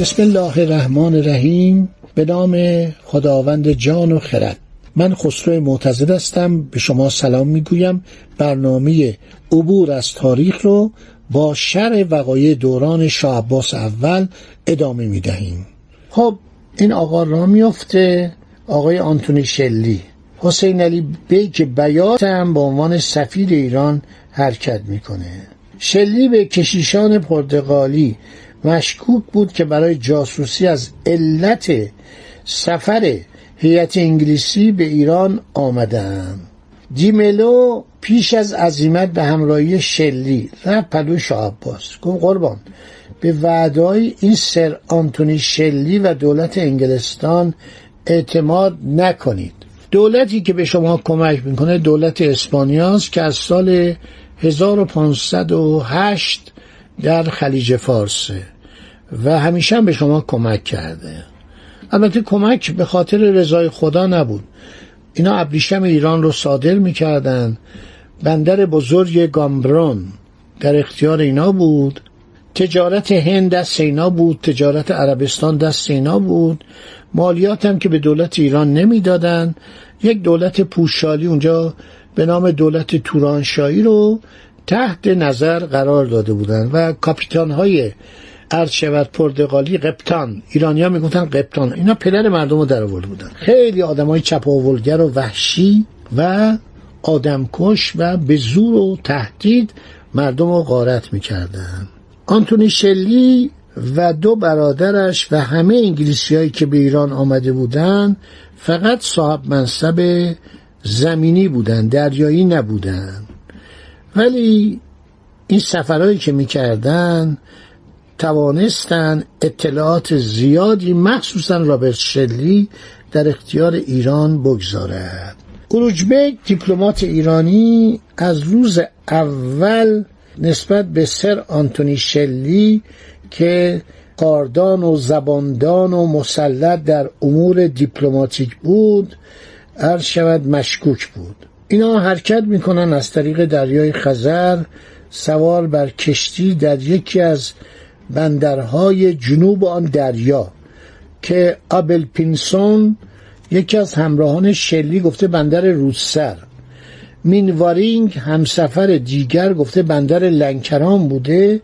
بسم الله الرحمن الرحیم. به نام خداوند جان و خرد. من خسرو معتزد هستم. به شما سلام می‌گویم. برنامه عبور از تاریخ رو با شر وقایع دوران شاه عباس اول ادامه می‌دهیم. خب این آقا را میفته آقای آنتونی شلی. حسین علی بیگ بیات هم به عنوان سفیر ایران حرکت می‌کنه. شلی به کشیشان پرتغالی مشکوک بود که برای جاسوسی از علت سفر هیئت انگلیسی به ایران آمدند دیملو پیش از عزیمت به همراهی شلی رفت پلو شاه عباس. گفت قربان به وعدای این سر آنتونی شلی و دولت انگلستان اعتماد نکنید. دولتی که به شما کمک می‌کنه دولت اسپانیاست که از سال 1508 در خلیج فارسه و همیشه هم به شما کمک کرده. البته کمک به خاطر رضای خدا نبود. اینا ابریشم ایران رو صادر می‌کردن. بندر بزرگ گامبرون در اختیار اینا بود. تجارت هند دست اینا بود تجارت عربستان دست اینا بود. مالیات هم که به دولت ایران نمی‌دادن. یک دولت پوشالی اونجا به نام دولت تورانشاهی رو تحت نظر قرار داده بودند و کاپیتان های عرض شود پرتغالی قپتان ایرانی ها می‌گفتن قپتان اینا پدر مردم رو در آورده بودن. خیلی آدم های چپاولگر و وحشی و آدمکش و به زور و تهدید مردم رو غارت می‌کردن. آنتونی شلی و دو برادرش و همه انگلیسی هایی که به ایران آمده بودند فقط صاحب منصب زمینی بودن دریایی نبودن. ولی این سفرهایی که می‌کردن توانستن اطلاعات زیادی مخصوصا رابرت شلی در اختیار ایران بگذارد. اروجبک دیپلمات ایرانی از روز اول نسبت به سر آنتونی شلی که کاردان و زباندان و مسلط در امور دیپلماتیک بود عرض شود مشکوک بود. اینا حرکت می‌کنن از طریق دریای خزر سوار بر کشتی در یکی از بندرهای جنوب آن دریا که آبل پینسون یکی از همراهان شرلی گفته بندر رودسر. مینوارینگ همسفر دیگر گفته بندر لنکران بوده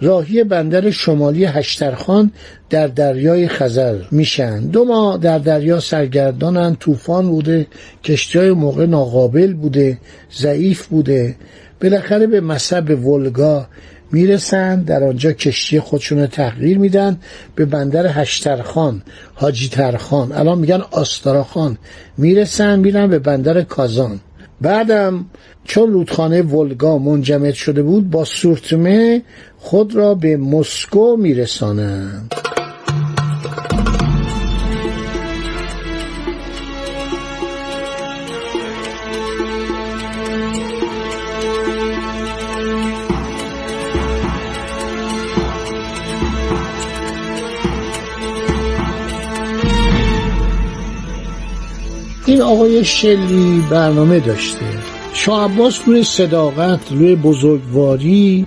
راهی بندر شمالی هشترخان در دریای خزر میشن. دو ماه در دریا سرگردانن. طوفان بوده کشتی های موقع ناقابل بوده ضعیف بوده. بالاخره به مصب ولگا می‌رسن. در آنجا کشتی خودشون رو تغییر میدن به بندر هشترخان حاجی ترخان. الان میگن آستاراخان. می‌رسن میرن به بندر کازان. بعدم چون رودخانه ولگا منجمد شده بود با سورتمه خود را به مسکو میرسانند. این آقای شلی برنامه داشته. شاه عباس روی صداقت روی بزرگواری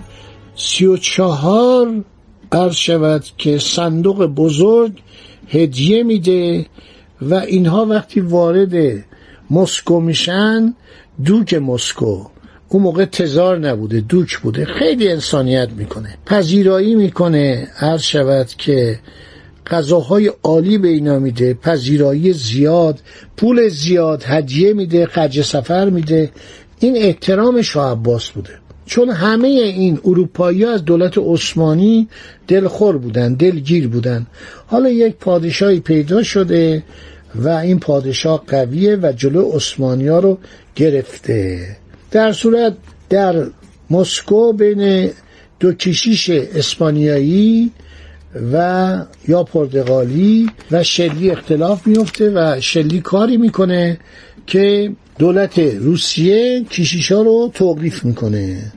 سی و چهار عرض شود که صندوق بزرگ هدیه میده و اینها وقتی وارد مسکو میشن دوک مسکو. اون موقع تزار نبوده دوک بوده. خیلی انسانیت می‌کنه. پذیرایی می‌کنه. عرض شود که غذاهای عالی به اینا میده پذیرایی زیاد پول زیاد هدیه میده خرج سفر میده. این احترام شاه عباس بوده. چون همه این اروپایی از دولت عثمانی دلخور بودن دلگیر بودن. حالا یک پادشاهی پیدا شده و این پادشاه قویه و جلو عثمانی رو گرفته. در صورت در مسکو بین دو کشیش اسپانیایی و یا پرتغالی و شلی اختلاف میفته و شلی کاری می‌کنه که دولت روسیه کشیشا رو توقیف می‌کنه.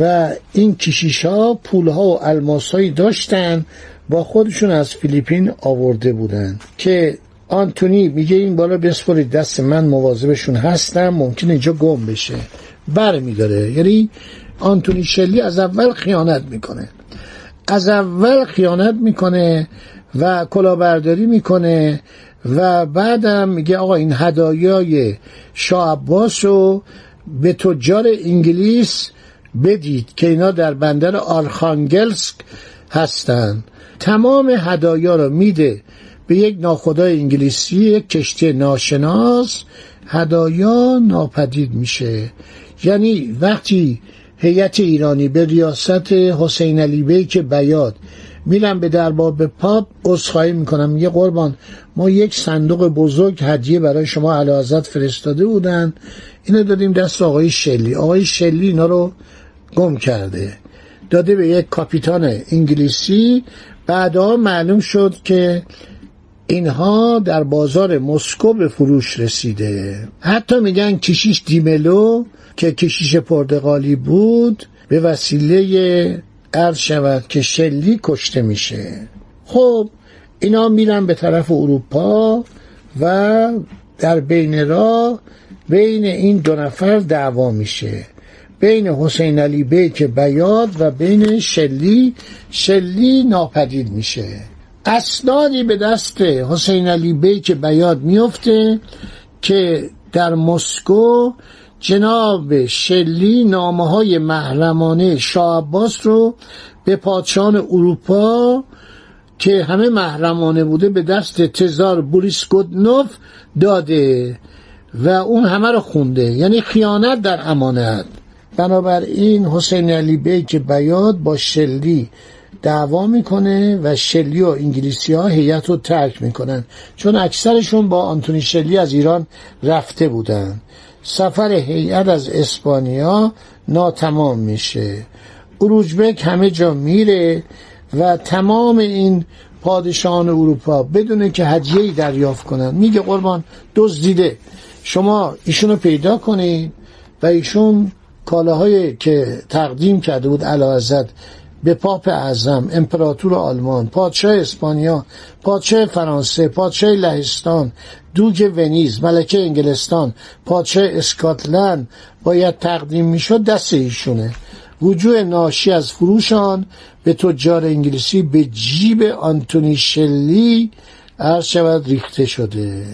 و این کشیشا پولها و الماسهایی داشتن با خودشون از فیلیپین آورده بودن که آنتونی میگه این بالا بسپرید دست من مواظبشون هستم ممکن اینجا گم بشه. بر میداره یعنی آنتونی شلی از اول خیانت می‌کنه. از اول خیانت می‌کنه و کلاهبرداری می‌کنه و بعدم میگه آقا این هدایای شاه عباس رو به تجار انگلیس بدید که اینا در بندر آرخانگلسک هستند تمام هدایا رو میده به یک ناخدای انگلیسی یک کشتی ناشناس. هدایا ناپدید میشه. یعنی وقتی هیئت ایرانی به ریاست حسین علی بیک بیاد. میرم به درباب پاپ عذرخواهی می‌کنم. یه قربان ما یک صندوق بزرگ هدیه برای شما علاوزت فرستاده بودن. اینو دادیم دست آقای شلی. آقای شلی اینا رو گم کرده. داده به یک کاپیتان انگلیسی. بعدها معلوم شد که اینها در بازار مسکو به فروش رسیده. حتی میگن کشیش دیملو که کشیش پرتغالی بود به وسیله عرض شود که شلی کشته میشه. خب اینا میرن به طرف اروپا و در بین راه بین این دو نفر دعوا میشه. بین حسین علی بیک بیاد و بین شلی شلی ناپدید میشه. اسنادی به دست حسین علی بیک بیاد میفته که در مسکو جناب شلی نامه های محرمانه شاه عباس رو به پادشاهان اروپا که همه محرمانه بوده به دست تزار بوریس گودنوف داده و اون همه رو خونده. یعنی خیانت در امانت. بنابراین حسین علی بیک بیاد با شلی دعوا می‌کنه و شلی و انگلیسی ها هیئت رو ترک می‌کنن. چون اکثرشون با آنتونی شلی از ایران رفته بودن. سفر هیئت از اسپانیا ناتمام میشه. اروجبک همه جا میره و تمام این پادشاهان اروپا بدون که هدیه‌ای دریافت کنن. میگه قربان دزدیده. شما ایشونو پیدا کنید و ایشون کالاهایی که تقدیم کرده بود علاوزد به پاپ اعظم امپراتور آلمان پادشاه اسپانیا پادشاه فرانسه پادشاه لهستان دوگ ونیز ملکه انگلستان پادشاه اسکاتلند باید تقدیم می‌شد دست ایشونه. وجوه ناشی از فروشان به تجار انگلیسی به جیب آنتونی شلی عرض شود ریخته شده.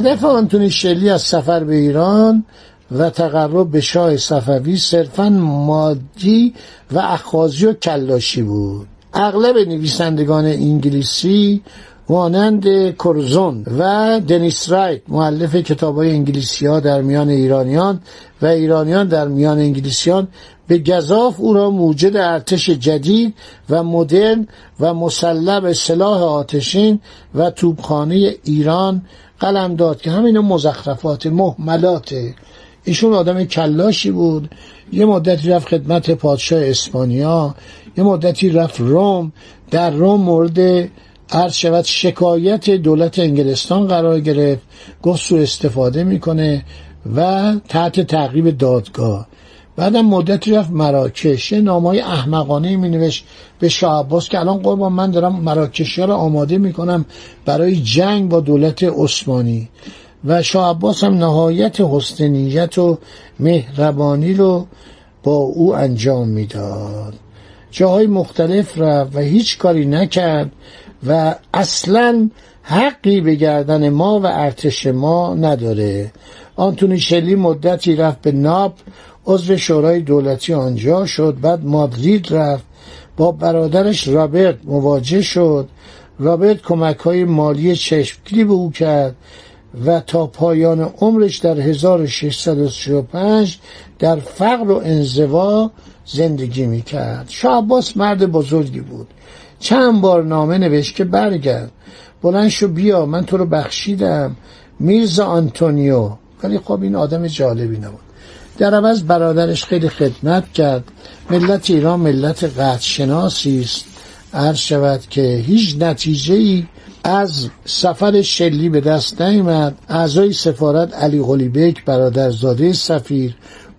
هدف آنتونی شلی از سفر به ایران و تقرب به شاه صفوی صرفا مادی و اخاذی و کلاشی بود. اغلب نویسندگان انگلیسی مانند کرزون و دنیس رایت معلف کتاب های انگلیسی ها در میان ایرانیان و ایرانیان در میان انگلیسیان به گذاف او را موجد ارتش جدید و مدرن و مسلح به سلاح آتشین و توبخانه ایران قلم داد که همین مزخرفات محملات. ایشون آدم کلاشی بود. یه مدتی رفت خدمت پادشاه اسپانیا. یه مدتی رفت روم. در روم مورد عرض شود شکایت دولت انگلستان قرار گرفت. گفت سو استفاده می‌کنه و تحت تعقیب دادگاه. بعدم مدتی رفت مراکش. یه نامای احمقانه می نوشت به شاه عباس که الان قربان من دارم مراکشی رو آماده می‌کنم برای جنگ با دولت عثمانی. و شاه عباس هم نهایت حسن نیت و مهربانی رو با او انجام می‌داد. جاهای مختلف رفت و هیچ کاری نکرد و اصلا حقی به گردن ما و ارتش ما نداره. آنتونی شلی مدتی رفت به ناب عضو شورای دولتی آنجا شد. بعد مادرید رفت. با برادرش رابرت مواجه شد. رابرت کمک های مالی چشمگیری به او کرد و تا پایان عمرش در 1635 در فقر و انزوا زندگی می کرد شاه عباس مرد بزرگی بود. چند بار نامه نوشت که برگرد. بلند شو بیا من تو رو بخشیدم. میرزا آنتونیو. ولی خب این آدم جالبی نبود. در عوض برادرش خیلی خدمت کرد. ملت ایران ملت قدر شناسی است. عرض شود که هیچ نتیجه ای از سفر شرلی به دست نیامد. اعضای سفارت علی قلی بیک برادرزاده سفیر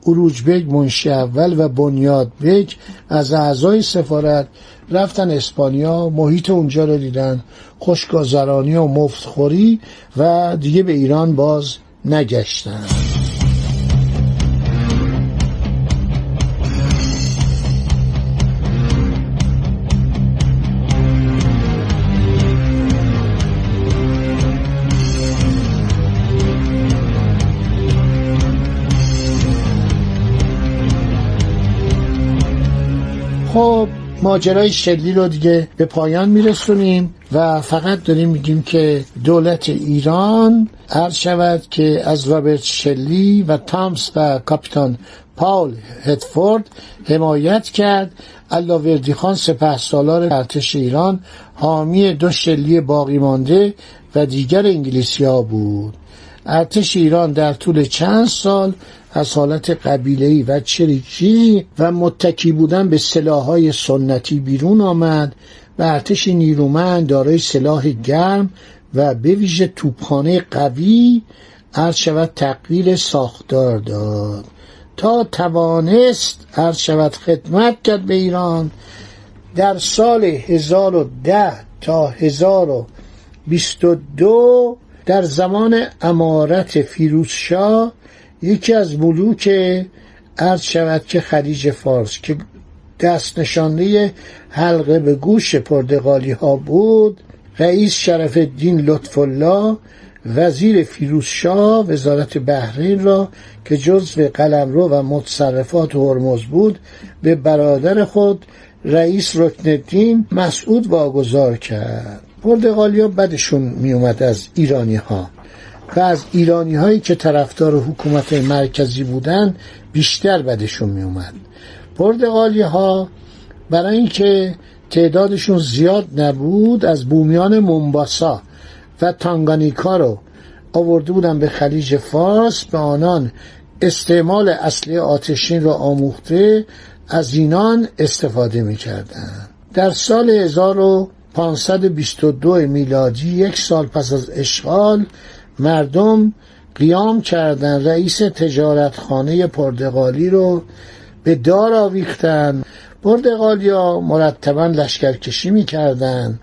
اروج بیگ منشی اول و بنیاد بیگ از اعضای سفارت رفتن اسپانیا. محیط اونجا رو دیدن. خوشگذرانی و مفتخوری و دیگه به ایران باز نگشتن. ماجرای شلی رو دیگه به پایان میرسونیم و فقط داریم میگیم که دولت ایران عرض شود که از رابرت شلی و تامس و کاپیتان پاول هدفورد حمایت کرد. علاوردی خان سپه سالار ارتش ایران حامی دو شلی باقی مانده و دیگر انگلیسی ها بود. ارتش ایران در طول چند سال از حالت قبیله‌ای و چریکی و متکی بودن به سلاحهای سنتی بیرون آمد و ارتش نیرومند دارای سلاح گرم و به ویژه توپخانه قوی عرض شود تقلیل ساختار داد. تا توانست عرض شود خدمت کرد به ایران. در سال 1010 تا 1022 در زمان امارت فیروزشاه یکی از ملوک عرض شود که خلیج فارس که دست نشانده حلقه به گوش پرتغالی ها بود رئیس شرف الدین لطف الله وزیر فیروزشاه وزارت بحرین را که جزو قلمرو و متصرفات هرمز بود به برادر خود رئیس رکن الدین مسعود واگذار کرد. پرتغالیا بدشون میومد از ایرانی ها. و از ایرانی هایی که طرفدار حکومت مرکزی بودن بیشتر بدشون میومد پرتغالی ها برای اینکه تعدادشون زیاد نبود از بومیان منباسا و تانگانیکا رو آورده بودن به خلیج فارس به آنان استعمال اصلی آتشین را آموخته از اینان استفاده می‌کردن. در سال 1522 میلادی یک سال پس از اشغال مردم قیام کردن رئیس تجارتخانه پرتغالی رو به دار آویختن. پرتغالیا مرتبا لشکرکشی می‌کردن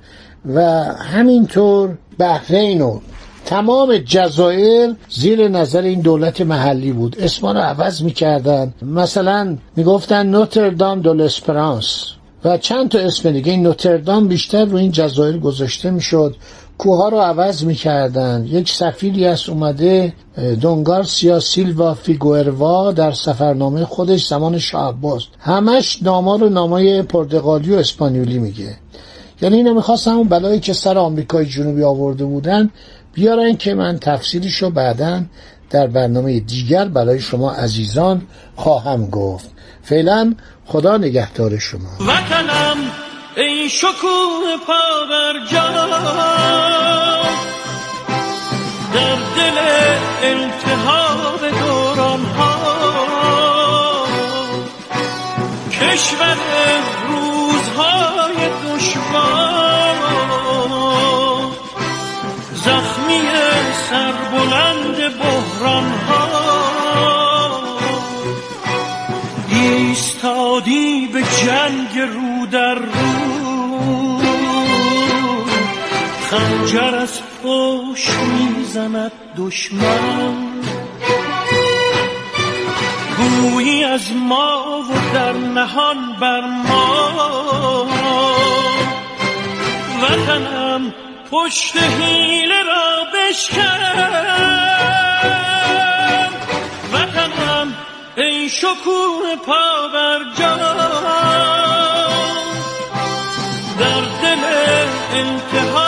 و همینطور بحرین و تمام جزایر زیر نظر این دولت محلی بود. اسما رو عوض می‌کردن. مثلا می‌گفتن نوتردام دو لسپرانس و چند تا اسم دیگه. این نوتردام بیشتر رو این جزایر گذاشته می‌شد. کوها رو عوض می‌کردن یک سفیری از اومده دونگارسیا سیلوا فیگوروا در سفرنامه خودش زمان شاه عباس. همش ناما رو نامای پرتغالی و اسپانیولی میگه. یعنی اینو می‌خواست همون بلایی که سر آمریکای جنوبی آورده بودن بیارن که من تفسیرشو بعدا در برنامه دیگر برای شما عزیزان خواهم گفت. فعلا خدا نگهدار شما. وطنم ای شکوه پا بر در دل التهاب دوران ها کشور روزهای دشوار زخمی سربلند بحران ها ایستادی به جنگ رو در رو. خنجر از پوش می‌زند دشمن. گویی از ما و در نهان بر ما. وطنم پشت حیله را بشکن. وطنم ای شکون پا بر جان در دل انتها